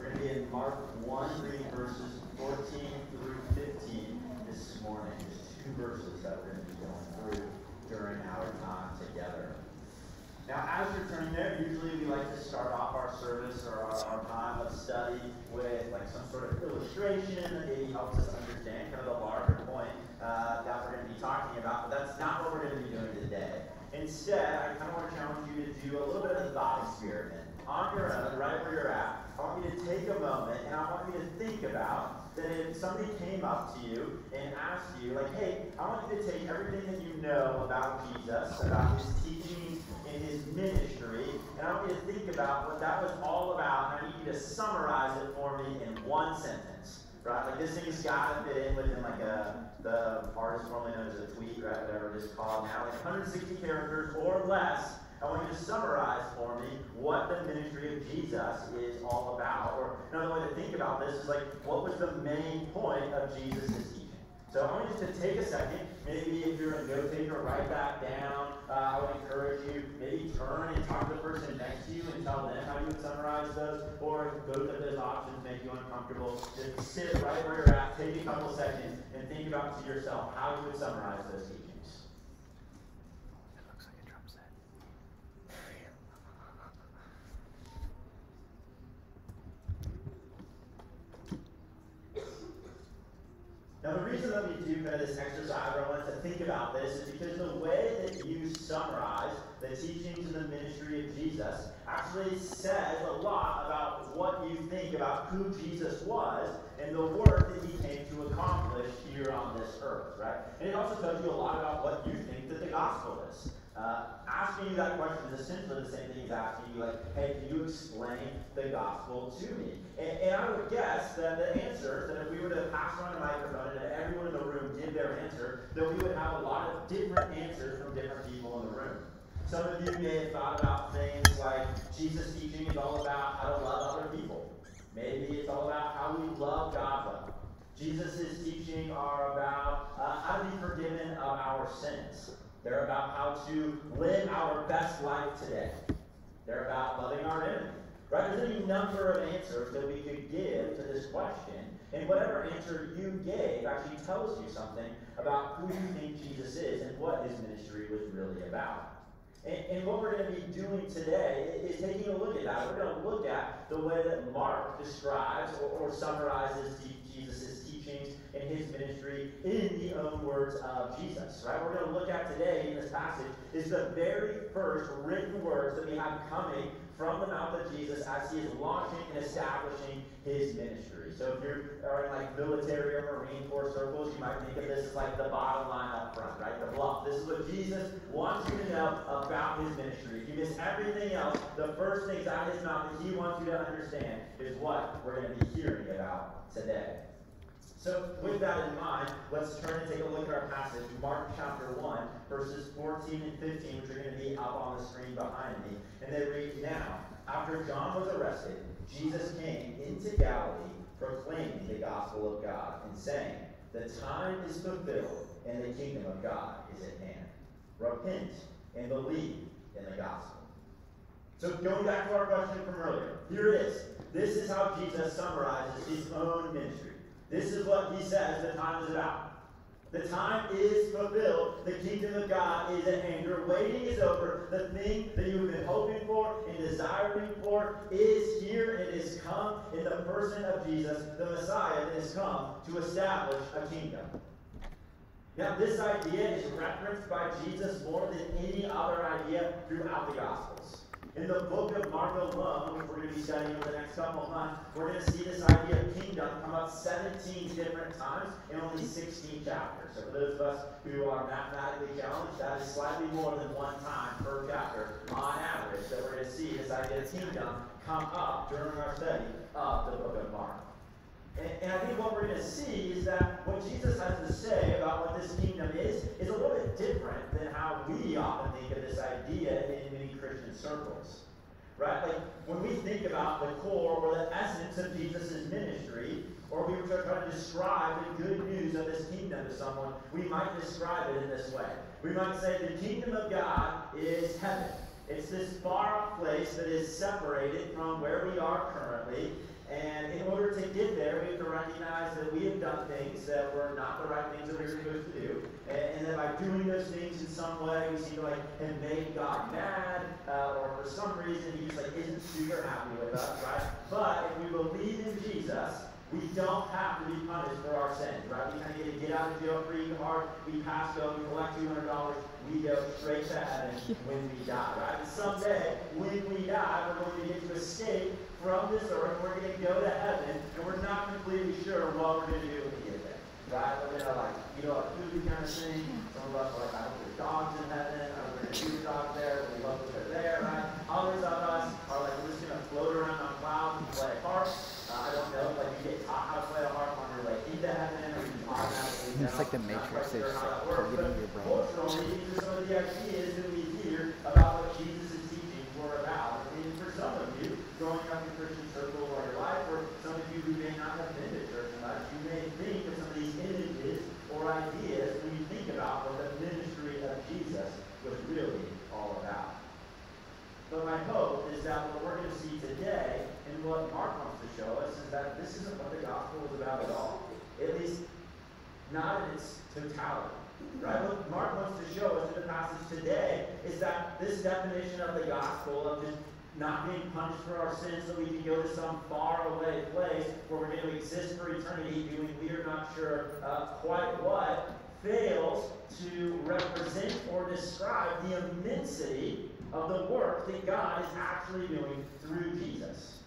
We're going to be in Mark 1, reading verses 14 through 15 this morning. Just two verses that we're going to be going through during our time together. Now, as you're turning there, usually we like to start off our service or our, our time of study with like some sort of illustration that maybe helps us understand kind of the larger point uh, that we're going to be talking about. But that's not what we're going to be doing today. Instead, I kind of want to challenge you to do a little bit of a thought experiment on your own, right where you're at. I want you to take a moment and I want you to think about that if somebody came up to you and asked you, like, hey, I want you to take everything that you know about Jesus, about his teachings and his ministry, and I want you to think about what that was all about, and I need you to summarize it for me in one sentence. Right? Like this thing's got to fit in within like a the artist formerly known as a tweet, right? Whatever it is called now, like 160 characters or less I want you to summarize for me what the ministry of Jesus is all about. Or another way to think about this is like, what was the main point of Jesus' teaching? So I want you to take a second. Maybe if you're a note taker, write that down. Uh, I would encourage you, maybe turn and talk to the person next to you and tell them how you would summarize those. Or if both of those options make you uncomfortable, just sit right where you're at, take a couple seconds, and think about to yourself how you would summarize those teachings. Now, the reason that we do kind of this exercise, or I want to think about this, is because the way that you summarize the teachings and the ministry of Jesus actually says a lot about what you think about who Jesus was and the work that he came to accomplish here on this earth, right? And it also tells you a lot about what you think that the gospel is. Uh, asking you that question is essentially the same thing as asking you, like, hey, can you explain the gospel to me? And, and I would guess that the answer, that if we were to pass around a microphone and everyone in the room did their answer, that we would have a lot of different answers from different people in the room. Some of you may have thought about things like Jesus' teaching is all about how to love other people. Maybe it's all about how we love God. Jesus' teaching are about uh, how to be forgiven of our sins. They're about how to live our best life today. They're about loving our enemy. Right? There's any number of answers that we could give to this question. And whatever answer you gave actually tells you something about who you think Jesus is and what his ministry was really about. And, and what we're going to be doing today is taking a look at that. We're going to look at the way that Mark describes or, or summarizes Jesus' teachings and his ministry in the own words of Jesus. Right? We're going to look at today in this passage is the very first written words that we have coming from the mouth of Jesus as he is launching and establishing his ministry. So if you are uh, in like military or Marine Corps circles, you might think of this as like the bottom line up front, right? The BLUF. This is what Jesus wants you to know about his ministry. If you miss everything else, the first things out of his mouth that he wants you to understand is what we're going to be hearing about today. So, with that in mind, let's turn and take a look at our passage, Mark chapter 1, verses 14 and 15, which are going to be up on the screen behind me. And they read Now, after John was arrested, Jesus came into Galilee, proclaiming the gospel of God, and saying, The time is fulfilled, and the kingdom of God is at hand. Repent and believe in the gospel. So, going back to our question from earlier, here it is. This is how Jesus summarizes his own ministry. This is what he says the time is about. The time is fulfilled. The kingdom of God is at hand. Your waiting is over. The thing that you've been hoping for and desiring for is here and is come in the person of Jesus, the Messiah that has come to establish a kingdom. Now, this idea is referenced by Jesus more than any other idea throughout the Gospels. In the book of Mark alone, which we're going to be studying over the next couple of months, we're going to see this idea of kingdom come up 17 different times in only 16 chapters. So for those of us who are mathematically challenged, that is slightly more than one time per chapter on average. So we're going to see this idea of kingdom come up during our study of the book of Mark. And, and, I think what we're going to see is that what Jesus has to say about what this kingdom is is a little bit different than how we often think of this idea in many Christian circles. Right? Like when we think about the core or the essence of Jesus' ministry, or we were trying to describe the good news of this kingdom to someone, we might describe it in this way. We might say the kingdom of God is heaven. It's this far off place that is separated from where we are currently. And in order to get there, we have to recognize that we have done things that were not the right things that we were supposed to do. And, and that by doing those things in some way, we seem to like have made God mad, uh, or for some reason he just like isn't super happy with us, right? But if we believe in Jesus, we don't have to be punished for our sins, right? We kind of get a get out of jail free card. We pass go, we collect $200, we go straight to heaven when we die, right? And someday, when we die, we're going to get to escape from this earth. We're going to go to heaven, and we're not completely sure what we're going to do when we get there, right? We're going to like, you know, a food kind of thing. Some of us are like, I hope there's dogs in heaven. I hope there's two dogs there. We love that they're there, right? Others of us are like, we're just going to float around on clouds and play a harp. Uh, I don't know, like you get taught how to play a harp on your way into heaven, or you automatically It's like the Matrix, it's like but your brain. Culturally, these are some of the ideas that we hear about what Jesus' teachings were about. And for some of you, growing up circles all your life, or some of you who may not have been to church much, you may think of some of these images or ideas when you think about what the ministry of Jesus was really all about. But my hope is that what we're going to see today and what Mark wants to show us is that this isn't what the gospel is about at all. At least, not in its totality. Right? What Mark wants to show us in the passage today is that this definition of the gospel of just not being punished for our sins so we can go to some far away place where we're going to exist for eternity doing we are not sure uh, quite what fails to represent or describe the immensity of the work that God is actually doing through Jesus.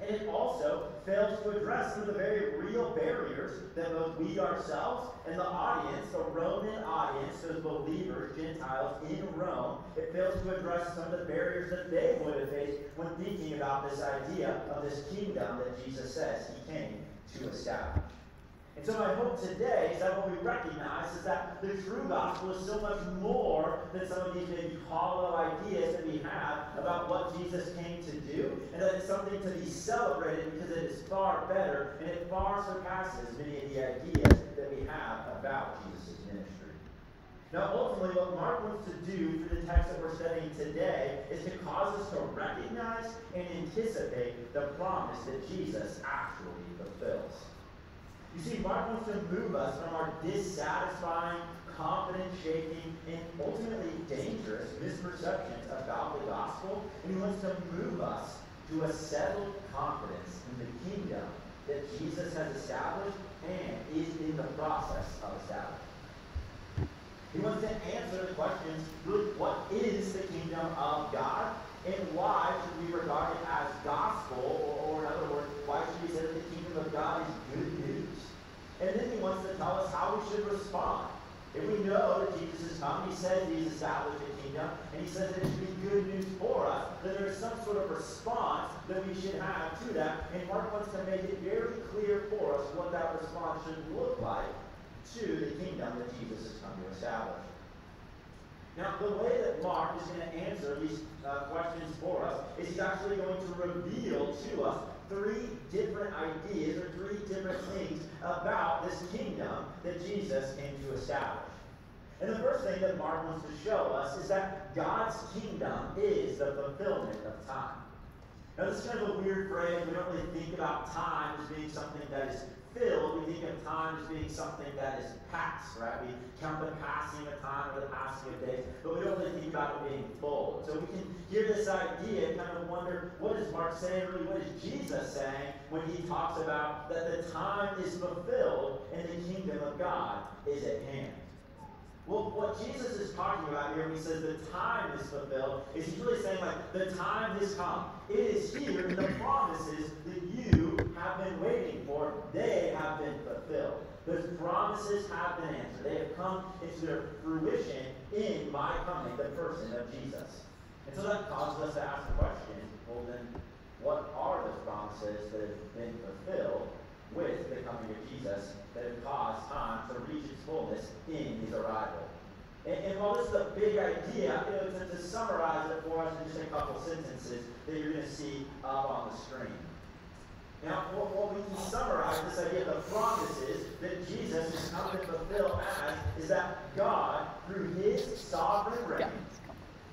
And it also fails to address some of the very real barriers that both we ourselves and the audience, the Roman audience, those believers, Gentiles in Rome, it fails to address some of the barriers that they would have faced when thinking about this idea of this kingdom that Jesus says he came to establish. And so my hope today is that what we recognize is that the true gospel is so much more than some of these maybe hollow ideas that we have about what Jesus came to do, and that it's something to be celebrated because it is far better and it far surpasses many of the ideas that we have about Jesus' ministry. Now, ultimately, what Mark wants to do through the text that we're studying today is to cause us to recognize and anticipate the promise that Jesus actually fulfills. You see, Mark wants to move us from our dissatisfying, confidence shaking, and ultimately dangerous misperceptions about the gospel, and he wants to move us to a settled confidence in the kingdom that Jesus has established and is in the process of establishing. He wants to answer the questions really, what is the kingdom of God? And why should we regard it as gospel? Or, or in other words, why should we say that the kingdom of God is good? And then he wants to tell us how we should respond. If we know that Jesus has come, he says he's established a kingdom, and he says that it should be good news for us, then there is some sort of response that we should have to that. And Mark wants to make it very clear for us what that response should look like to the kingdom that Jesus has come to establish. Now, the way that Mark is going to answer these uh, questions for us is he's actually going to reveal to us three different ideas or three different things about this kingdom that Jesus came to establish. And the first thing that Mark wants to show us is that God's kingdom is the fulfillment of time. Now, this is kind of a weird phrase. We don't really think about time as being something that is We think of time as being something that is past, right? We count the passing of time or the passing of days, but we don't really think about it being full. So we can hear this idea and kind of wonder, what is Mark saying? Really, what is Jesus saying when he talks about that the time is fulfilled and the kingdom of God is at hand? Well, what Jesus is talking about here when he says the time is fulfilled is he's really saying, like, the time has come. It is here, the promises that you have been waiting for, they have been fulfilled. Those promises have been answered. They have come into their fruition in my coming, the person of Jesus. And so that causes us to ask the question, well then, what are those promises that have been fulfilled with the coming of Jesus that have caused time to reach its fullness in his arrival. And, and while this is a big idea, you know, to, to summarize it for us in just a couple sentences that you're going to see up on the screen. Now, what, what we can summarize this idea of the promises that Jesus is coming to fulfill as is that God, through his sovereign reign,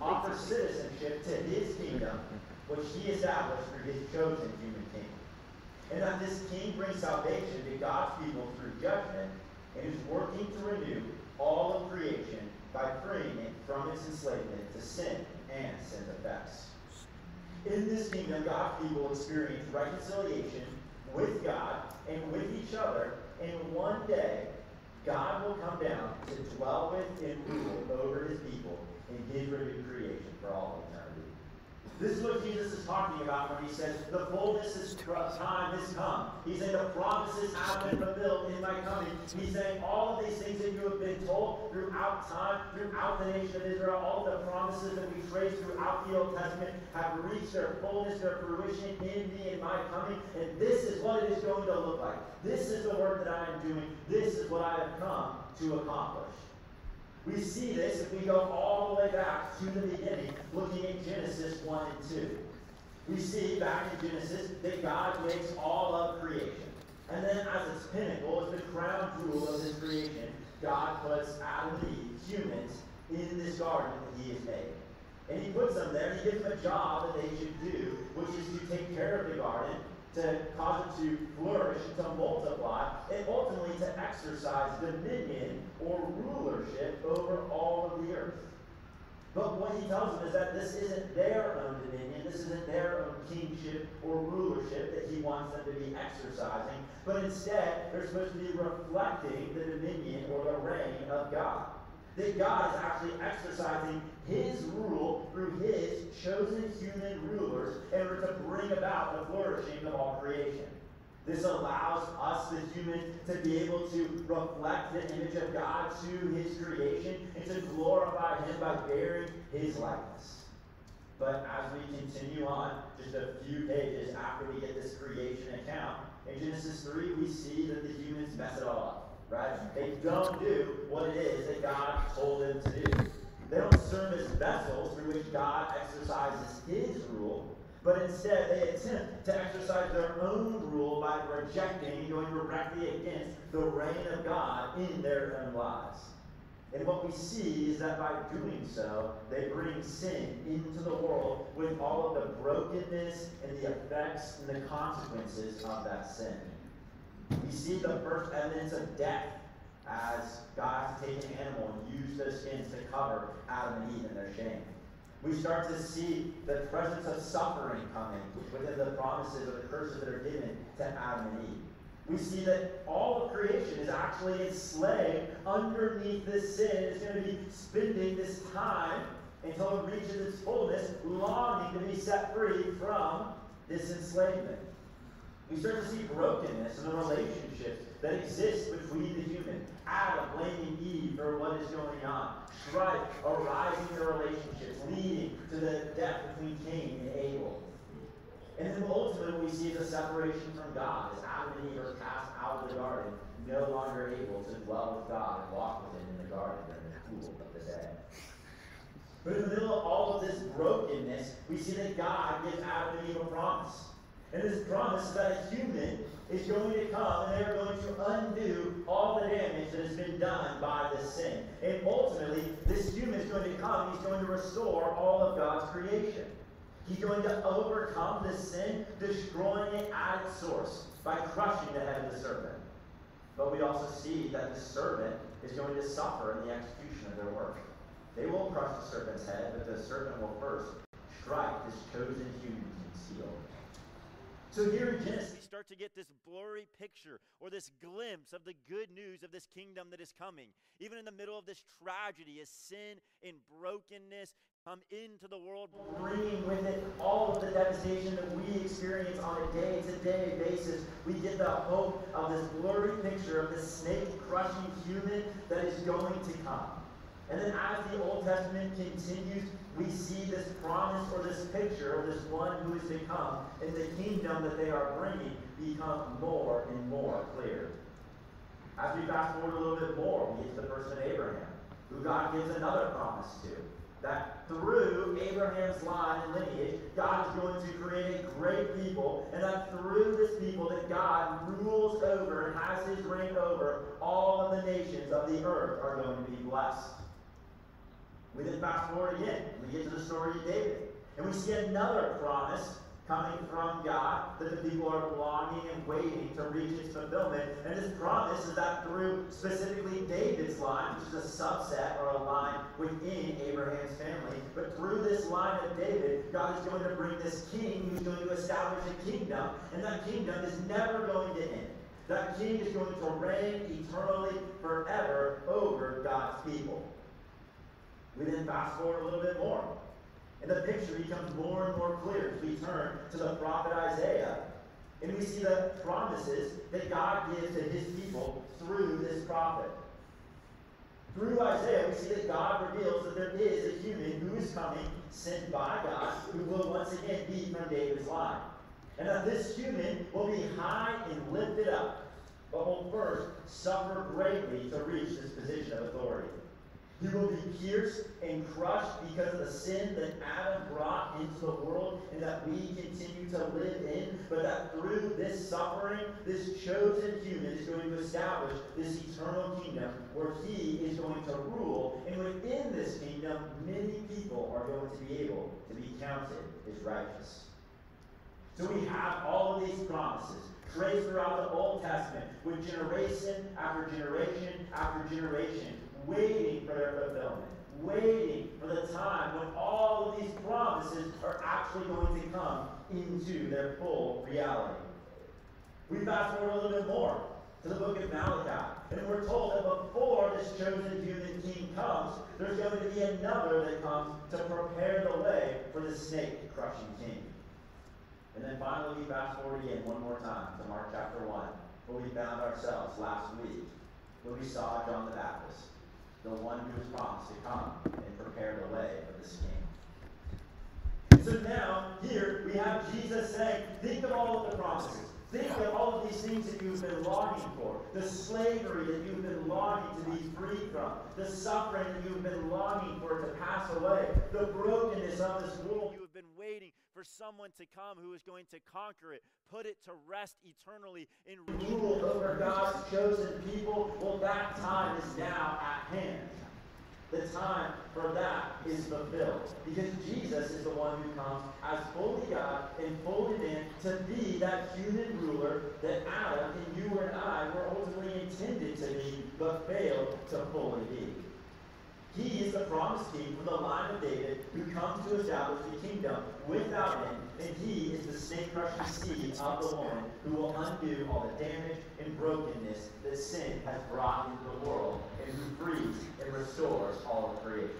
offers citizenship to his kingdom, which he established through his chosen. And that this king brings salvation to God's people through judgment and is working to renew all of creation by freeing it from its enslavement to sin and sin's effects. In this kingdom, God's people experience reconciliation with God and with each other, and one day, God will come down to dwell with and rule over his people in his renewed creation for all eternity. This is what Jesus is talking about when he says, the fullness of time has come. He's saying the promises have been fulfilled in my coming. He's saying all of these things that you have been told throughout time, throughout the nation of Israel, all the promises that we trace throughout the Old Testament have reached their fullness, their fruition in me in my coming. And this is what it is going to look like. This is the work that I am doing. This is what I have come to accomplish. We see this if we go all the way back to the beginning, looking at Genesis 1 and 2. We see back in Genesis that God makes all of creation. And then as its pinnacle, as the crown jewel of his creation, God puts Adam and Eve, humans, in this garden that he has made. And he puts them there, and he gives them a job that they should do, which is to take care of the garden, to cause it to flourish, to multiply, and ultimately to exercise dominion or rulership over all of the earth. But what he tells them is that this isn't their own dominion, this isn't their own kingship or rulership that he wants them to be exercising, but instead they're supposed to be reflecting the dominion or the reign of God that God is actually exercising his rule through his chosen human rulers in order to bring about the flourishing of all creation. This allows us, the human, to be able to reflect the image of God to his creation and to glorify him by bearing his likeness. But as we continue on, just a few pages after we get this creation account, in Genesis 3, we see that the humans mess it all up right? They don't do what it is that God told them to do. They don't serve as vessels through which God exercises his rule, but instead they attempt to exercise their own rule by rejecting and going directly against the reign of God in their own lives. And what we see is that by doing so, they bring sin into the world with all of the brokenness and the effects and the consequences of that sin. We see the first evidence of death as God has taken an animal and used those skins to cover Adam and Eve in their shame. We start to see the presence of suffering coming within the promises or the curses that are given to Adam and Eve. We see that all of creation is actually enslaved underneath this sin. It's going to be spending this time until it reaches its fullness, longing to be set free from this enslavement. We start to see brokenness in the relationships that exist between the human. Adam blaming Eve for what is going on. Strife arising in the relationships, leading to the death between Cain and Abel. And then ultimately we see the separation from God as Adam and Eve are cast out of the garden, no longer able to dwell with God and walk with him in the garden during the cool of the day. But in the middle of all of this brokenness, we see that God gives Adam and Eve a promise. And this promise that a human is going to come and they are going to undo all the damage that has been done by the sin. And ultimately, this human is going to come, he's going to restore all of God's creation. He's going to overcome the sin, destroying it at its source by crushing the head of the serpent. But we also see that the serpent is going to suffer in the execution of their work. They will crush the serpent's head, but the serpent will first strike this chosen human heel. So here in Genesis, we start to get this blurry picture or this glimpse of the good news of this kingdom that is coming. Even in the middle of this tragedy, as sin and brokenness come into the world, bringing with it all of the devastation that we experience on a day to day basis, we get the hope of this blurry picture of this snake crushing human that is going to come. And then as the Old Testament continues, we see this promise or this picture of this one who is to come and the kingdom that they are bringing become more and more clear. As we fast forward a little bit more, we get to the person Abraham, who God gives another promise to. that through Abraham's line and lineage, God is going to create a great people, and that through this people that God rules over and has his reign over, all of the nations of the earth are going to be blessed. We then fast forward again. We get to the story of David. And we see another promise coming from God that the people are longing and waiting to reach its fulfillment. And this promise is that through specifically David's line, which is a subset or a line within Abraham's family, but through this line of David, God is going to bring this king who's going to establish a kingdom, and that kingdom is never going to end. That king is going to reign eternally forever over God's people. We then fast forward a little bit more. And the picture becomes more and more clear as we turn to the prophet Isaiah. And we see the promises that God gives to his people through this prophet. Through Isaiah, we see that God reveals that there is a human who is coming, sent by God, who will once again be from David's line. And that this human will be high and lifted up, but will first suffer greatly to reach this position of authority. He will be pierced and crushed because of the sin that Adam brought into the world and that we continue to live in. But that through this suffering, this chosen human is going to establish this eternal kingdom where he is going to rule. And within this kingdom, many people are going to be able to be counted as righteous. So we have all of these promises traced throughout the Old Testament with generation after generation after generation waiting for their fulfillment, waiting for the time when all of these promises are actually going to come into their full reality. We fast forward a little bit more to the book of Malachi, and we're told that before this chosen human king comes, there's going to be another that comes to prepare the way for the snake crushing king. And then finally, we fast forward again one more time to Mark chapter 1, where we found ourselves last week, when we saw John the Baptist the one who was promised to come and prepare the way for this king. So now, here, we have Jesus saying, think of all of the promises. Think of all of these things that you've been longing for. The slavery that you've been longing to be free from. The suffering that you've been longing for to pass away. The brokenness of this world you have been waiting for someone to come who is going to conquer it, put it to rest eternally, and rule over God's chosen people. Well, that time is now at hand. The time for that is fulfilled. Because Jesus is the one who comes as fully God and fully man to be that human ruler that Adam and you and I were ultimately intended to be, but failed to fully be. He is the promised king from the line of David who comes to establish the kingdom without end, and he is the snake crushing seed of the woman who will undo all the damage and brokenness that sin has brought into the world, and who frees and restores all of creation.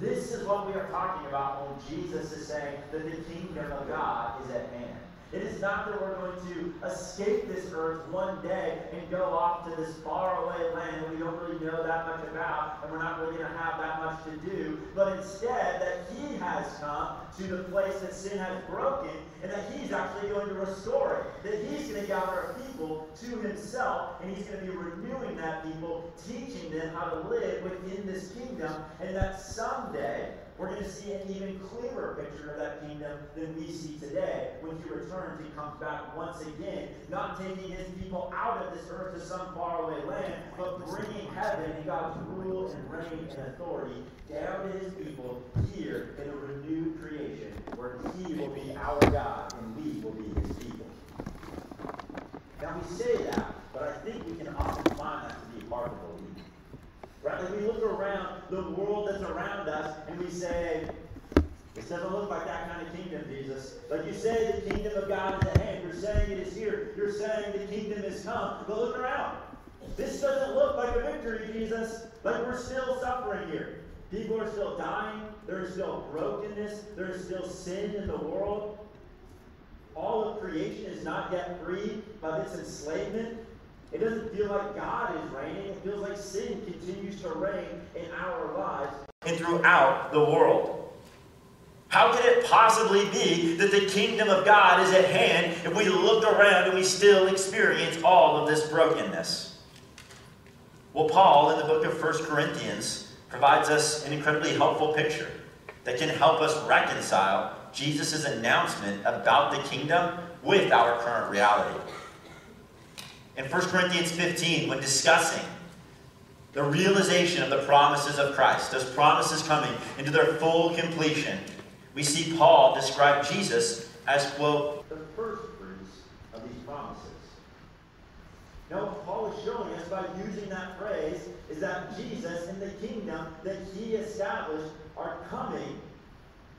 This is what we are talking about when Jesus is saying that the kingdom of God is at hand. It is not that we're going to escape this earth one day and go off to this faraway land that we don't really know that much about and we're not really going to have that much to do, but instead that He has come to the place that sin has broken and that He's actually going to restore it. That He's going to gather a people to Himself and He's going to be renewing that people, teaching them how to live within this kingdom, and that someday we're going to see an even clearer picture of that kingdom than we see today. When he returns, he comes back once again, not taking his people out of this earth to some faraway land, but bringing heaven and God's rule and reign and authority down to his people here in a renewed creation where he will be our God and we will be his people. Now we say that, but I think we can often find that to be believe. Right? Like we look around the world that's around us and we say, this doesn't look like that kind of kingdom, Jesus. Like you say, the kingdom of God is at hand. You're saying it is here. You're saying the kingdom has come. But look around. This doesn't look like a victory, Jesus. Like we're still suffering here. People are still dying. There is still brokenness. There is still sin in the world. All of creation is not yet free by this enslavement. It doesn't feel like God is reigning. It feels like sin continues to reign in our lives and throughout the world. How could it possibly be that the kingdom of God is at hand if we look around and we still experience all of this brokenness? Well, Paul in the book of 1 Corinthians provides us an incredibly helpful picture. that can help us reconcile Jesus' announcement about the kingdom with our current reality. In 1 Corinthians 15, when discussing the realization of the promises of Christ, those promises coming into their full completion, we see Paul describe Jesus as, quote, the first fruits of these promises. Now, Paul is showing us by using that phrase is that Jesus and the kingdom that he established are coming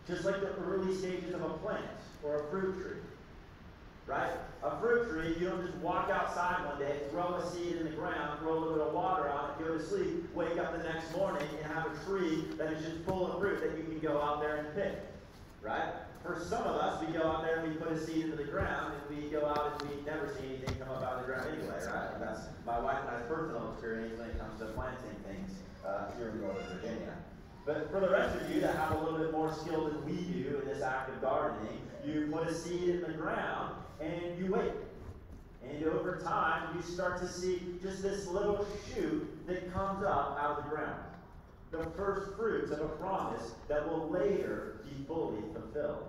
just like the early stages of a plant or a fruit tree. Right? A fruit tree, you don't just walk outside one day, throw a seed in the ground, throw a little bit of water on it, go to sleep, wake up the next morning, and have a tree that is just full of fruit that you can go out there and pick. Right? For some of us, we go out there and we put a seed into the ground, and we go out and we never see anything come up out of the ground anyway, right? That's my wife and I's personal experience when it comes to planting things uh, here in Northern Virginia. But for the rest of you that have a little bit more skill than we do in this act of gardening, you put a seed in the ground and you wait. And over time, you start to see just this little shoot that comes up out of the ground. The first fruits of a promise that will later be fully fulfilled.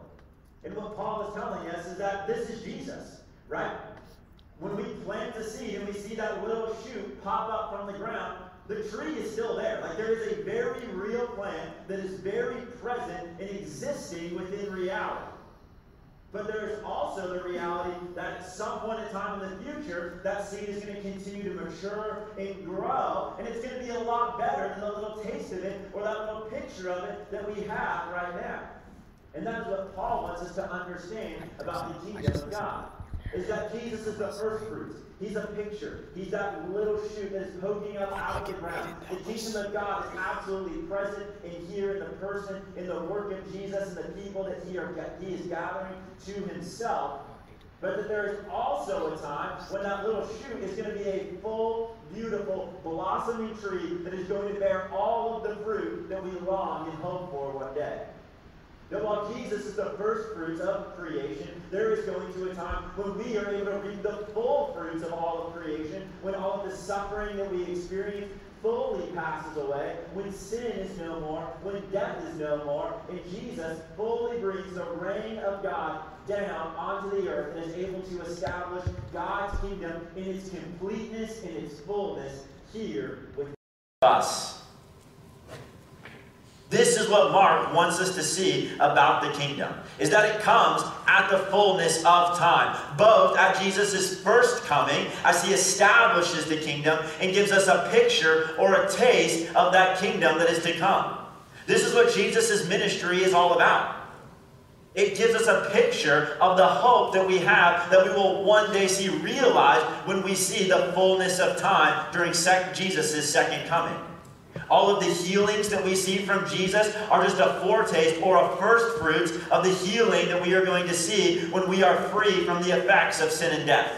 And what Paul is telling us is that this is Jesus, right? When we plant the seed and we see that little shoot pop up from the ground, the tree is still there. Like there is a very real plant that is very present and existing within reality. But there's also the reality that at some point in time in the future, that seed is going to continue to mature and grow, and it's going to be a lot better than the little taste of it or that little picture of it that we have right now. And that's what Paul wants us to understand about the kingdom of God. Is that Jesus is the first fruits. He's a picture. He's that little shoot that is poking up out of the ground. The kingdom of God is absolutely present and here in the person, in the work of Jesus and the people that he, are, he is gathering to himself. But that there is also a time when that little shoot is going to be a full, beautiful, blossoming tree that is going to bear all of the fruit that we long and hope for one day. That while Jesus is the first fruits of creation, there is going to a time when we are able to reap the full fruits of all of creation, when all of the suffering that we experience fully passes away, when sin is no more, when death is no more, and Jesus fully brings the reign of God down onto the earth and is able to establish God's kingdom in its completeness, in its fullness here with us. This is what Mark wants us to see about the kingdom, is that it comes at the fullness of time, both at Jesus' first coming, as he establishes the kingdom and gives us a picture or a taste of that kingdom that is to come. This is what Jesus' ministry is all about. It gives us a picture of the hope that we have that we will one day see realized when we see the fullness of time during Jesus' second coming. All of the healings that we see from Jesus are just a foretaste or a first fruits of the healing that we are going to see when we are free from the effects of sin and death.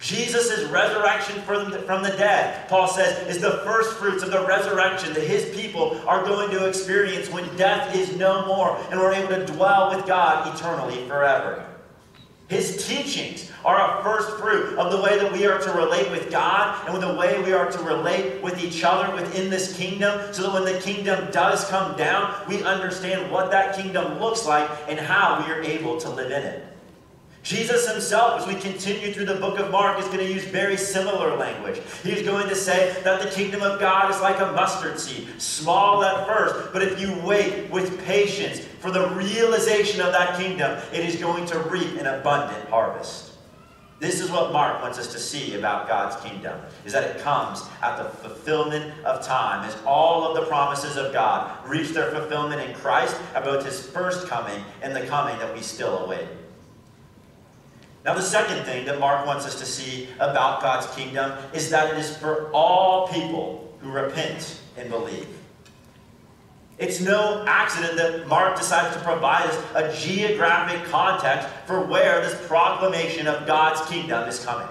Jesus' resurrection from the, dead, Paul says, is the first fruits of the resurrection that his people are going to experience when death is no more and we're able to dwell with God eternally forever. His teachings are a first fruit of the way that we are to relate with God and with the way we are to relate with each other within this kingdom so that when the kingdom does come down, we understand what that kingdom looks like and how we are able to live in it. Jesus himself, as we continue through the book of Mark, is going to use very similar language. He's going to say that the kingdom of God is like a mustard seed, small at first, but if you wait with patience for the realization of that kingdom, it is going to reap an abundant harvest. This is what Mark wants us to see about God's kingdom, is that it comes at the fulfillment of time, as all of the promises of God reach their fulfillment in Christ about his first coming and the coming that we still await. Now, the second thing that Mark wants us to see about God's kingdom is that it is for all people who repent and believe. It's no accident that Mark decided to provide us a geographic context for where this proclamation of God's kingdom is coming.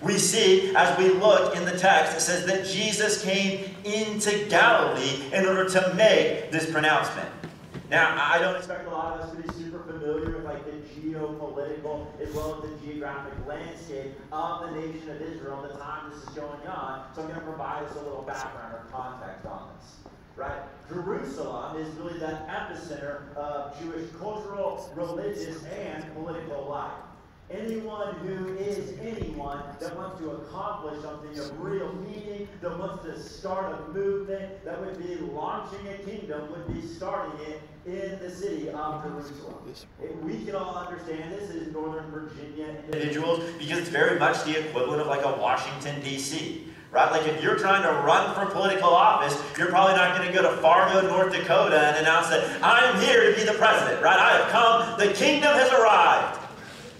We see, as we look in the text, it says that Jesus came into Galilee in order to make this pronouncement. Now, I don't expect a lot of us to be super familiar with like the geopolitical as well as the geographic landscape of the nation of Israel at the time this is going on, so I'm going to provide us a little background or context on this. right? Jerusalem is really that epicenter of Jewish cultural, religious, and political life. Anyone who is anyone that wants to accomplish something of real meaning, that wants to start a movement, that would be launching a kingdom, would be starting it in the city of Jerusalem. we can all understand this is Northern Virginia individuals because it's very much the equivalent of like a Washington, D.C right? Like if you're trying to run for political office, you're probably not going to go to Fargo, North Dakota and announce that I am here to be the president, right? I have come, the kingdom has arrived.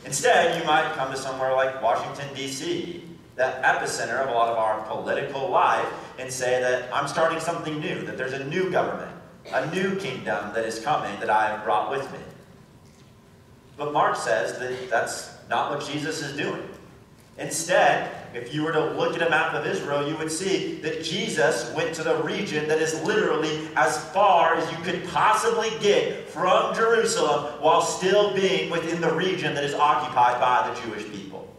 Instead, you might come to somewhere like Washington, D.C., that epicenter of a lot of our political life, and say that I'm starting something new, that there's a new government, a new kingdom that is coming that I have brought with me. But Mark says that that's not what Jesus is doing. Instead, if you were to look at a map of Israel, you would see that Jesus went to the region that is literally as far as you could possibly get from Jerusalem while still being within the region that is occupied by the Jewish people.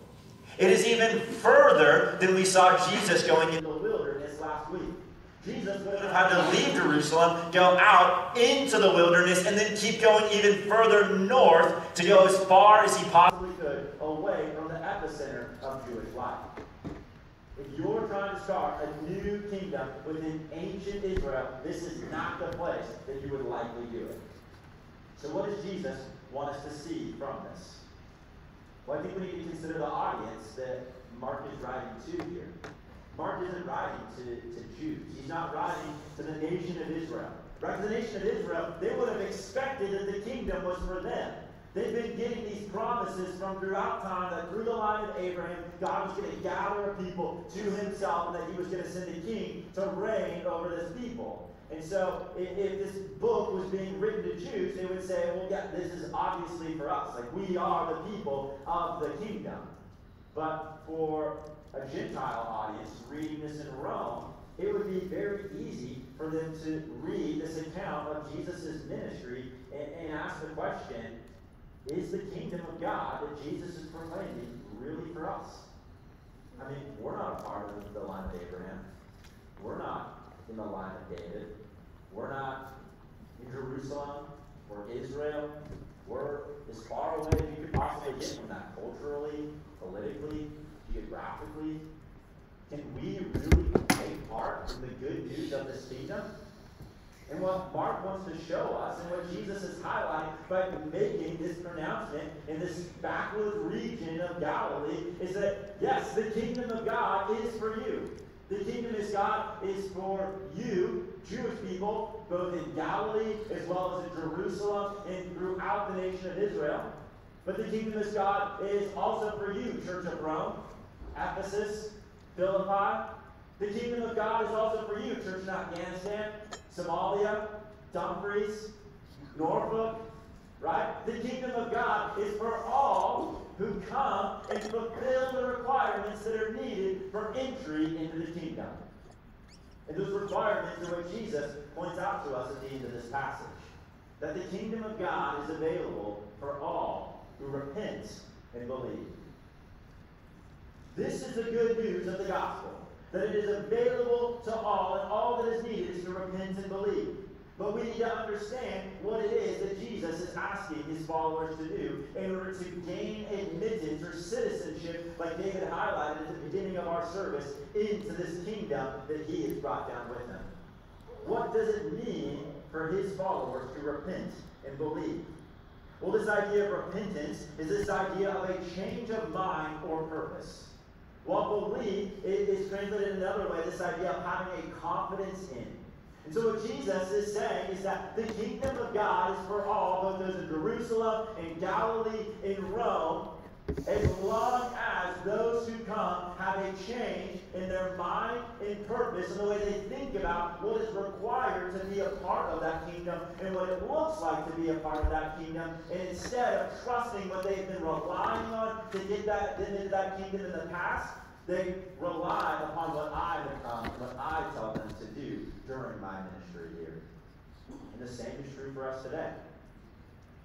It is even further than we saw Jesus going in the wilderness last week. Jesus would have had to leave Jerusalem, go out into the wilderness, and then keep going even further north to go as far as he possibly could away from the epicenter of Jewish life. If you're trying to start a new kingdom within ancient Israel, this is not the place that you would likely do it. So, what does Jesus want us to see from this? Well, I think we need to consider the audience that Mark is writing to here. Mark isn't writing to, to Jews. He's not writing to the nation of Israel. Right? The nation of Israel, they would have expected that the kingdom was for them. They've been getting these promises from throughout time that through the line of Abraham, God was going to gather a people to himself and that he was going to send a king to reign over this people. And so, if, if, this book was being written to Jews, they would say, well, yeah, this is obviously for us. Like, we are the people of the kingdom. But for a Gentile audience reading this in Rome, it would be very easy for them to read this account of Jesus' ministry and, and ask the question is the kingdom of God that Jesus is proclaiming really for us? I mean, we're not a part of the line of Abraham. We're not in the line of David. We're not in Jerusalem or Israel. We're as far away as you could possibly get from that culturally, politically, geographically. Can we really take part in the good news of this kingdom? And what Mark wants to show us, and what Jesus is highlighting by making this pronouncement in this backward region of Galilee, is that yes, the kingdom of God is for you. The kingdom of God is for you, Jewish people, both in Galilee as well as in Jerusalem and throughout the nation of Israel. But the kingdom of God is also for you, Church of Rome, Ephesus, Philippi. The kingdom of God is also for you, Church in Afghanistan, Somalia, Dumfries, Norfolk, right? The kingdom of God is for all who come and fulfill the requirements that are needed for entry into the kingdom. And those requirements are what Jesus points out to us at the end of this passage. That the kingdom of God is available for all who repent and believe. This is the good news of the gospel that it is available to all, and all that is needed is to repent and believe. But we need to understand what it is that Jesus is asking his followers to do in order to gain admittance or citizenship, like David highlighted at the beginning of our service, into this kingdom that he has brought down with him. What does it mean for his followers to repent and believe? Well, this idea of repentance is this idea of a change of mind or purpose. What belief is translated another way, this idea of having a confidence in. And so what Jesus is saying is that the kingdom of God is for all, both those in Jerusalem, in Galilee, in Rome, as long as those who come have a change in their mind and purpose and the way they think about what is required to be a part of that kingdom and what it looks like to be a part of that kingdom, and instead of trusting what they've been relying on to get that into that kingdom in the past, they rely upon what I become, um, what I tell them to do during my ministry here. And the same is true for us today.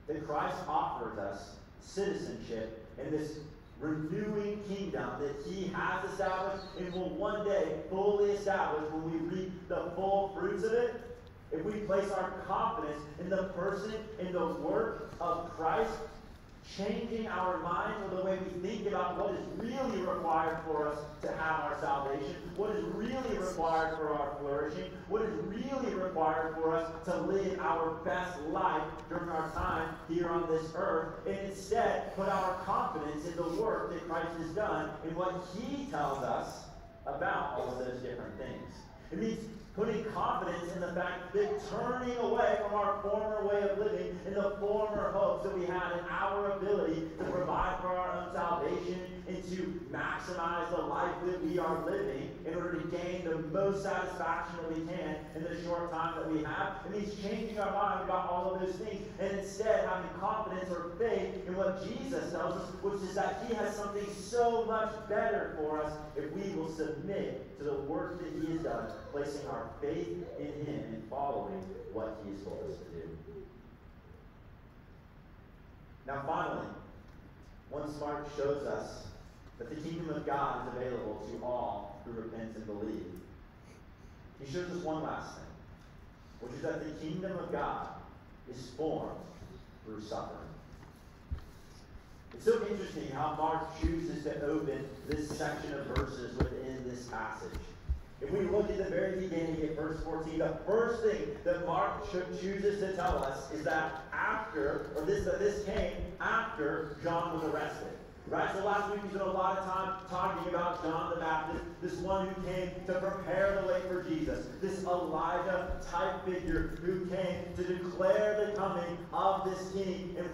That Christ offers us citizenship in this renewing kingdom that he has established and will one day fully establish when we reap the full fruits of it. if we place our confidence in the person, in the work of Christ, changing our minds or the way we think about what is really required for us to have our salvation, what is really required for our flourishing, what is really required for us to live our best life during our time here on this earth, and instead put our confidence in the work that Christ has done and what He tells us about all of those different things. It means putting confidence in the fact that turning away from our former way of living and the former hopes that we had in our ability to provide for our own salvation and to maximize the life that we are living in order to gain the most satisfaction that we can in the short time that we have. It means changing our mind about all of those things and instead having confidence or faith in what Jesus tells us, which is that He has something so much better for us if we will submit to the work that He has done, placing our faith in Him and following what He has told us to do. Now, finally, once Mark shows us that the kingdom of God is available to all who repent and believe, he shows us one last thing, which is that the kingdom of God is formed through suffering. It's so interesting how Mark chooses to open this section of verses within this passage. If we look at the very beginning at verse 14, the first thing that Mark chooses to tell us is that after, or this, that this came after John was arrested. Right? So last week we spent a lot of time talking about John the Baptist, this one who came to prepare the way for Jesus, this Elijah type figure who came to declare the coming of this king and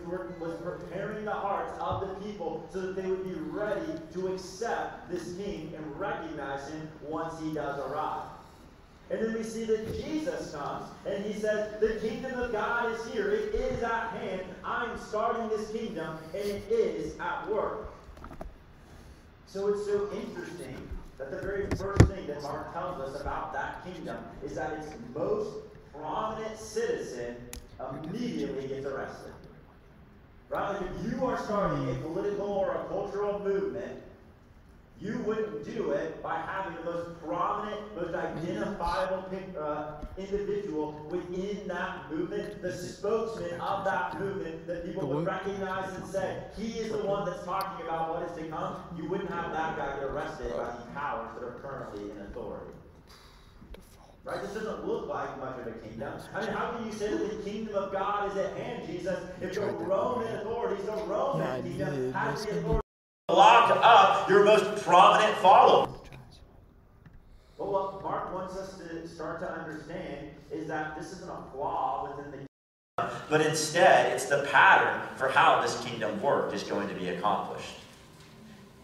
was preparing the hearts of the people so that they would be ready to accept this king and recognize him once he does arrive. And then we see that Jesus comes and he says, The kingdom of God is here. It is at hand. I'm starting this kingdom and it is at work. So it's so interesting that the very first thing that Mark tells us about that kingdom is that its most prominent citizen immediately gets arrested. Right? Like if you are starting a political or a cultural movement, you wouldn't do it by having the most prominent, most identifiable uh, individual within that movement, the spokesman of that movement that people would recognize and say, he is the one that's talking about what is to come. You wouldn't have that guy get arrested by the powers that are currently in authority. Right? This doesn't look like much of a kingdom. I mean, how can you say that the kingdom of God is at hand, Jesus, if the Roman authorities, the Roman kingdom, has the authority? lock up your most prominent followers. But what Mark wants us to start to understand is that this isn't a flaw within the kingdom, but instead it's the pattern for how this kingdom work is going to be accomplished.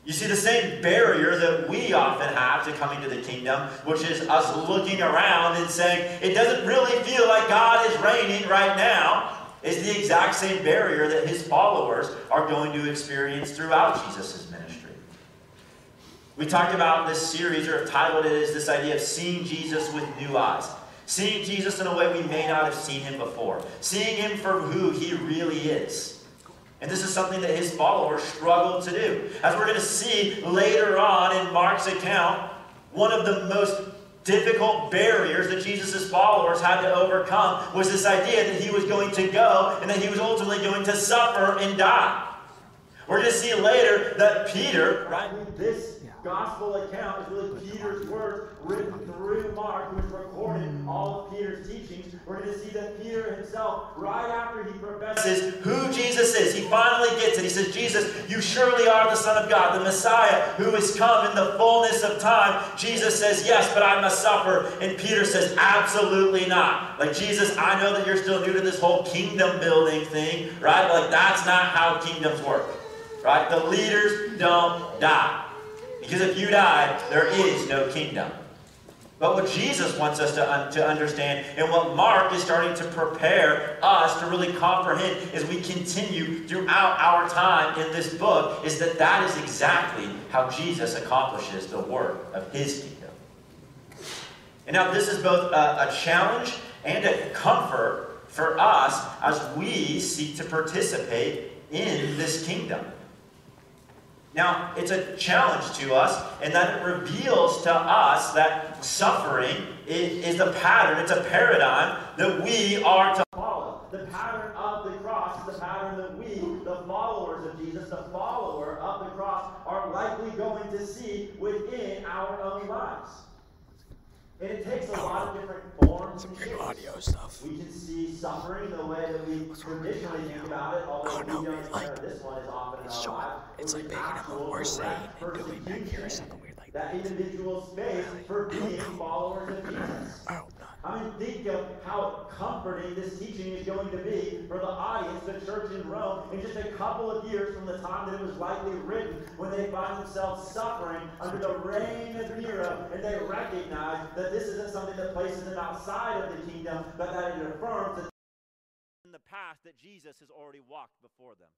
You see, the same barrier that we often have to coming to the kingdom, which is us looking around and saying, it doesn't really feel like God is reigning right now, is the exact same barrier that his followers are going to experience throughout Jesus' ministry. We talked about this series, or titled it as this idea of seeing Jesus with new eyes. Seeing Jesus in a way we may not have seen him before. Seeing him for who he really is. And this is something that his followers struggled to do. As we're going to see later on in Mark's account, one of the most difficult barriers that Jesus' followers had to overcome was this idea that he was going to go and that he was ultimately going to suffer and die. We're going to see later that Peter, right, this gospel account is really Peter's words written through Mark, who has recorded all of Peter's teachings. We're going to see that Peter himself, right after he professes who Jesus is, he finally gets it. He says, Jesus, you surely are the Son of God, the Messiah who has come in the fullness of time. Jesus says, Yes, but I must suffer. And Peter says, Absolutely not. Like, Jesus, I know that you're still new to this whole kingdom building thing, right? Like, that's not how kingdoms work, right? The leaders don't die. Because if you die, there is no kingdom. But what Jesus wants us to, un- to understand, and what Mark is starting to prepare us to really comprehend as we continue throughout our time in this book, is that that is exactly how Jesus accomplishes the work of his kingdom. And now, this is both a, a challenge and a comfort for us as we seek to participate in this kingdom. Now, it's a challenge to us and that it reveals to us that suffering is the pattern, it's a paradigm that we are to follow. The pattern of the cross is the pattern that we, the followers of Jesus, the follower of the cross, are likely going to see within our own lives. And it takes a lot of different forms and shapes. audio stuff. We can see suffering the way that we traditionally think about it, although Oh, no, we don't like- this one as often It's showing- lives. it's like we making up what we're saying and doing back here persecution something weird like that individual's face for being followers of Jesus. I hope not. I mean, think of how comforting this teaching is going to be for the audience, the church in Rome, in just a couple of years from the time that it was likely written, when they find themselves suffering under the reign of Nero, and they recognize that this isn't something that places them outside of the kingdom, but that it affirms that in the past that Jesus has already walked before them.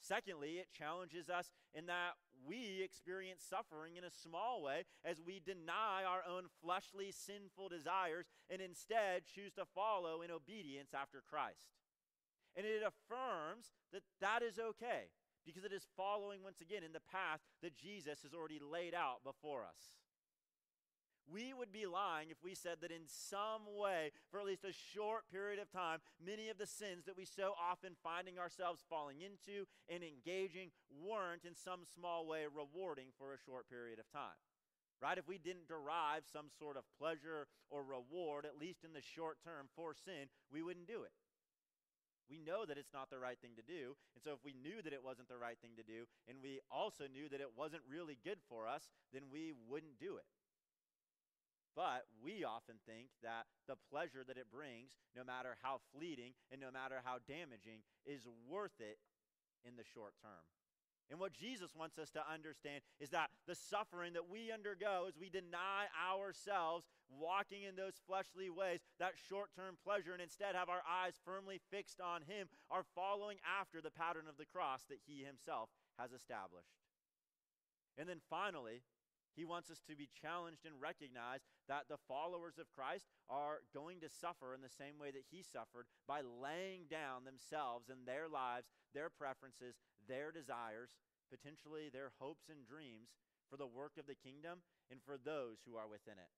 Secondly, it challenges us in that we experience suffering in a small way as we deny our own fleshly, sinful desires and instead choose to follow in obedience after Christ. And it affirms that that is okay because it is following once again in the path that Jesus has already laid out before us. We would be lying if we said that in some way, for at least a short period of time, many of the sins that we so often finding ourselves falling into and engaging weren't in some small way rewarding for a short period of time. Right? If we didn't derive some sort of pleasure or reward, at least in the short term, for sin, we wouldn't do it. We know that it's not the right thing to do. And so, if we knew that it wasn't the right thing to do, and we also knew that it wasn't really good for us, then we wouldn't do it. But we often think that the pleasure that it brings, no matter how fleeting and no matter how damaging, is worth it in the short term. And what Jesus wants us to understand is that the suffering that we undergo as we deny ourselves walking in those fleshly ways, that short term pleasure, and instead have our eyes firmly fixed on Him, are following after the pattern of the cross that He Himself has established. And then finally, he wants us to be challenged and recognize that the followers of Christ are going to suffer in the same way that he suffered by laying down themselves and their lives, their preferences, their desires, potentially their hopes and dreams for the work of the kingdom and for those who are within it.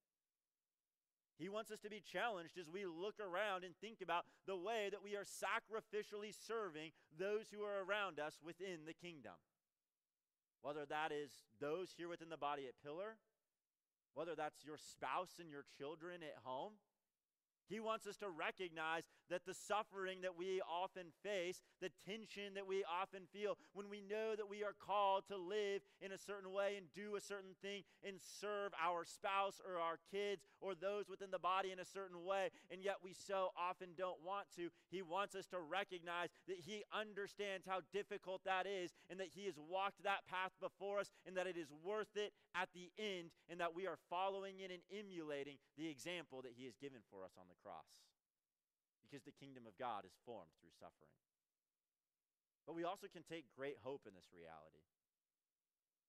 He wants us to be challenged as we look around and think about the way that we are sacrificially serving those who are around us within the kingdom whether that is those here within the body at Pillar, whether that's your spouse and your children at home, he wants us to recognize that the suffering that we often face, the tension that we often feel when we know that we are called to live in a certain way and do a certain thing and serve our spouse or our kids or those within the body in a certain way, and yet we so often don't want to. He wants us to recognize that He understands how difficult that is and that He has walked that path before us and that it is worth it at the end and that we are following in and emulating the example that He has given for us on the cross. Because the kingdom of God is formed through suffering. But we also can take great hope in this reality.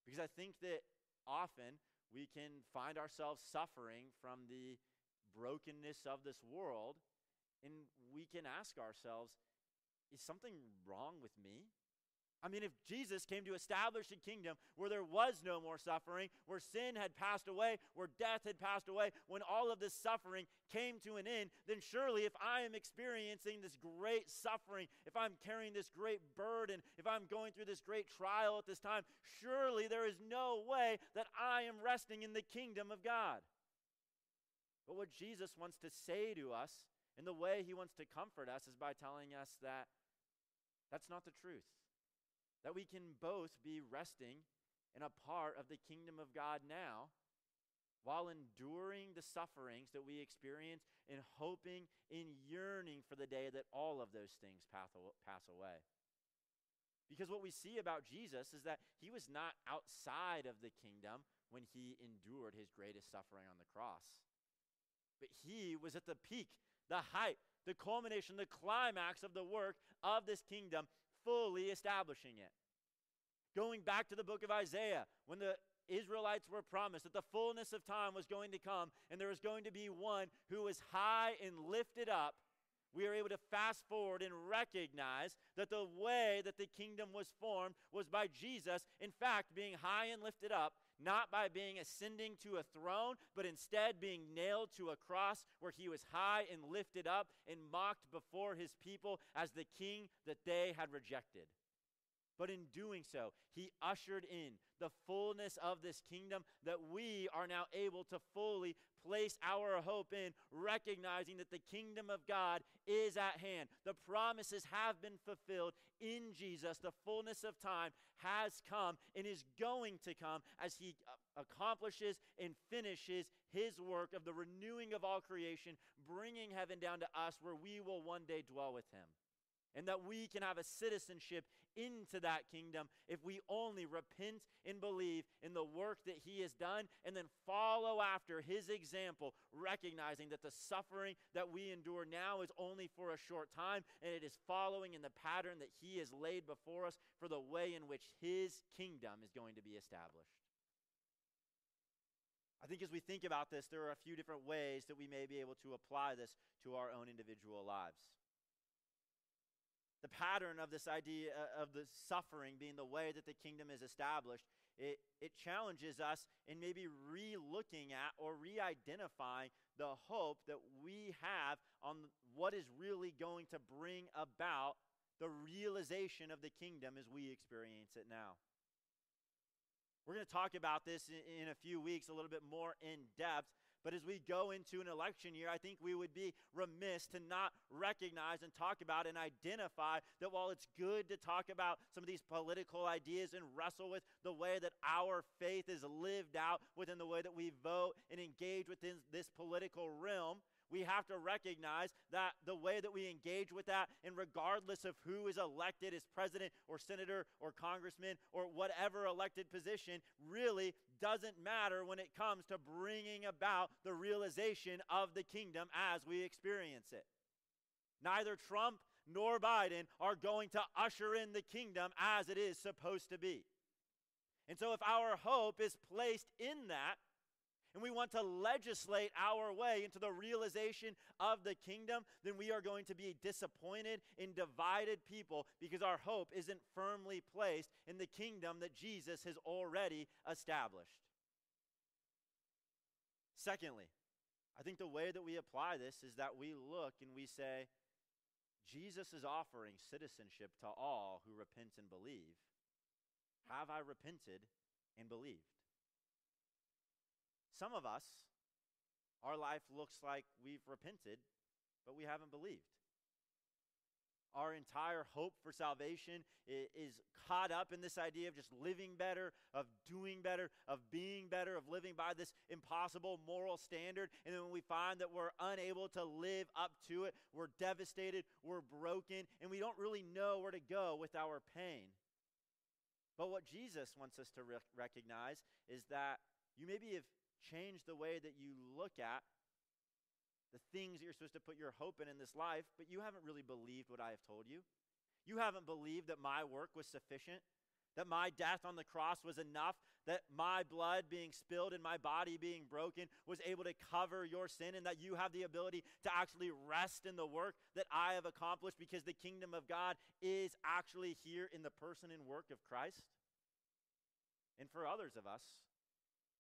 Because I think that often we can find ourselves suffering from the brokenness of this world, and we can ask ourselves, is something wrong with me? I mean, if Jesus came to establish a kingdom where there was no more suffering, where sin had passed away, where death had passed away, when all of this suffering came to an end, then surely if I am experiencing this great suffering, if I'm carrying this great burden, if I'm going through this great trial at this time, surely there is no way that I am resting in the kingdom of God. But what Jesus wants to say to us, and the way he wants to comfort us, is by telling us that that's not the truth that we can both be resting in a part of the kingdom of God now while enduring the sufferings that we experience and hoping and yearning for the day that all of those things pass away. Because what we see about Jesus is that he was not outside of the kingdom when he endured his greatest suffering on the cross. But he was at the peak, the height, the culmination, the climax of the work of this kingdom fully establishing it. Going back to the book of Isaiah, when the Israelites were promised that the fullness of time was going to come and there was going to be one who was high and lifted up, we are able to fast forward and recognize that the way that the kingdom was formed was by Jesus, in fact, being high and lifted up, not by being ascending to a throne, but instead being nailed to a cross where he was high and lifted up and mocked before his people as the king that they had rejected. But in doing so, he ushered in the fullness of this kingdom that we are now able to fully place our hope in, recognizing that the kingdom of God is at hand. The promises have been fulfilled in Jesus. The fullness of time has come and is going to come as he uh, accomplishes and finishes his work of the renewing of all creation, bringing heaven down to us where we will one day dwell with him and that we can have a citizenship into that kingdom if we only repent and believe in the work that he has done and then follow after his example recognizing that the suffering that we endure now is only for a short time and it is following in the pattern that he has laid before us for the way in which his kingdom is going to be established. I think as we think about this, there are a few different ways that we may be able to apply this to our own individual lives the pattern of this idea uh, of the suffering being the way that the kingdom is established, it, it challenges us in maybe re looking at or re identifying the hope that we have on what is really going to bring about the realization of the kingdom as we experience it now. We're going to talk about this in, in, a few weeks a little bit more in depth. But as we go into an election year, I think we would be remiss to not recognize and talk about and identify that while it's good to talk about some of these political ideas and wrestle with the way that our faith is lived out within the way that we vote and engage within this political realm, we have to recognize that the way that we engage with that, and regardless of who is elected as president or senator or congressman or whatever elected position, really doesn't matter when it comes to bringing about the realization of the kingdom as we experience it. Neither Trump nor Biden are going to usher in the kingdom as it is supposed to be. And so, if our hope is placed in that, and we want to legislate our way into the realization of the kingdom, then we are going to be disappointed in divided people because our hope isn't firmly placed in the kingdom that Jesus has already established. Secondly, I think the way that we apply this is that we look and we say, Jesus is offering citizenship to all who repent and believe. Have I repented and believed? Some of us, our life looks like we've repented, but we haven't believed. Our entire hope for salvation is caught up in this idea of just living better, of doing better, of being better, of living by this impossible moral standard. And then when we find that we're unable to live up to it, we're devastated, we're broken, and we don't really know where to go with our pain. But what Jesus wants us to re- recognize is that you maybe have change the way that you look at the things that you're supposed to put your hope in in this life, but you haven't really believed what I have told you. You haven't believed that my work was sufficient, that my death on the cross was enough, that my blood being spilled and my body being broken was able to cover your sin, and that you have the ability to actually rest in the work that I have accomplished because the kingdom of God is actually here in the person and work of Christ. And for others of us,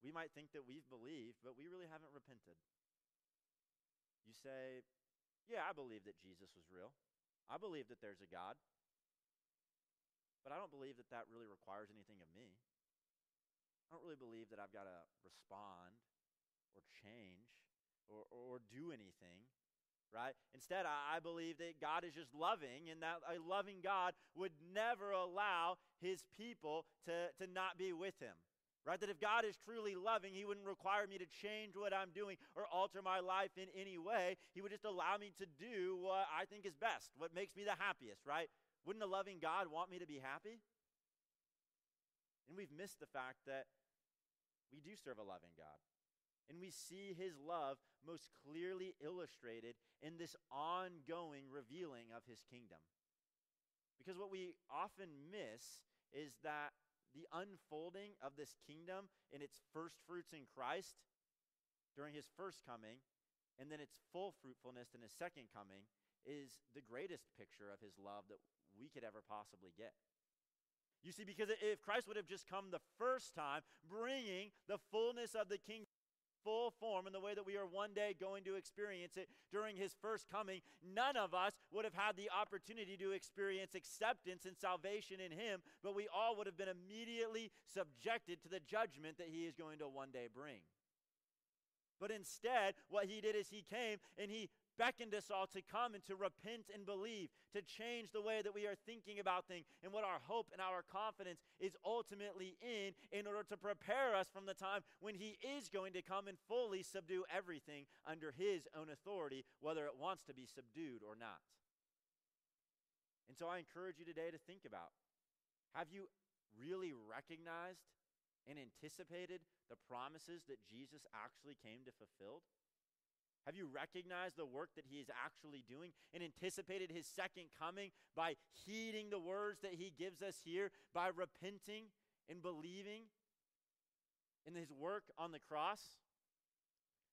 we might think that we've believed, but we really haven't repented. You say, Yeah, I believe that Jesus was real. I believe that there's a God. But I don't believe that that really requires anything of me. I don't really believe that I've got to respond or change or, or, do anything, right? Instead, I, I believe that God is just loving and that a loving God would never allow his people to, to not be with him. Right? That if God is truly loving, He wouldn't require me to change what I'm doing or alter my life in any way. He would just allow me to do what I think is best, what makes me the happiest, right? Wouldn't a loving God want me to be happy? And we've missed the fact that we do serve a loving God. And we see his love most clearly illustrated in this ongoing revealing of his kingdom. Because what we often miss is that the unfolding of this kingdom in its first fruits in Christ during his first coming, and then its full fruitfulness in his second coming, is the greatest picture of his love that we could ever possibly get. You see, because if Christ would have just come the first time, bringing the fullness of the kingdom full form in the way that we are one day going to experience it during his first coming, none of us would have had the opportunity to experience acceptance and salvation in him, but we all would have been immediately subjected to the judgment that he is going to one day bring. But instead, what he did is he came and he beckoned us all to come and to repent and believe, to change the way that we are thinking about things and what our hope and our confidence is ultimately in, in order to prepare us from the time when He is going to come and fully subdue everything under His own authority, whether it wants to be subdued or not. And so I encourage you today to think about have you really recognized and anticipated the promises that Jesus actually came to fulfill? Have you recognized the work that he is actually doing and anticipated his second coming by heeding the words that he gives us here, by repenting and believing in his work on the cross?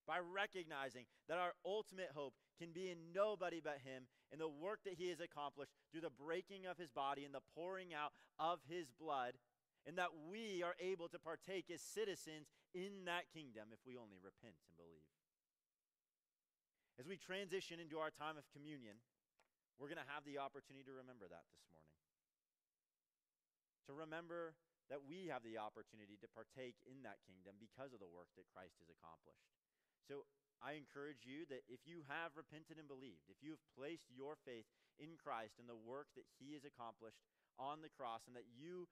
By recognizing that our ultimate hope can be in nobody but him and the work that he has accomplished through the breaking of his body and the pouring out of his blood, and that we are able to partake as citizens in that kingdom if we only repent and believe. As we transition into our time of communion, we're going to have the opportunity to remember that this morning. To remember that we have the opportunity to partake in that kingdom because of the work that Christ has accomplished. So I encourage you that if you have repented and believed, if you have placed your faith in Christ and the work that he has accomplished on the cross, and that you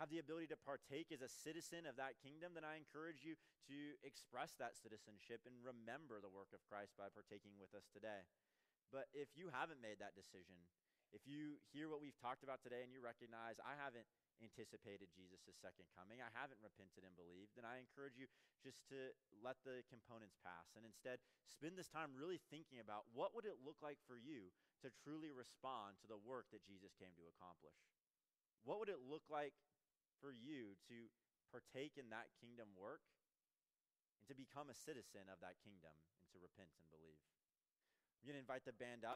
have the ability to partake as a citizen of that kingdom, then I encourage you to express that citizenship and remember the work of Christ by partaking with us today. But if you haven't made that decision, if you hear what we've talked about today and you recognize I haven't anticipated Jesus' second coming, I haven't repented and believed, then I encourage you just to let the components pass and instead spend this time really thinking about what would it look like for you to truly respond to the work that Jesus came to accomplish? What would it look like for you to partake in that kingdom work and to become a citizen of that kingdom and to repent and believe. I'm going to invite the band up.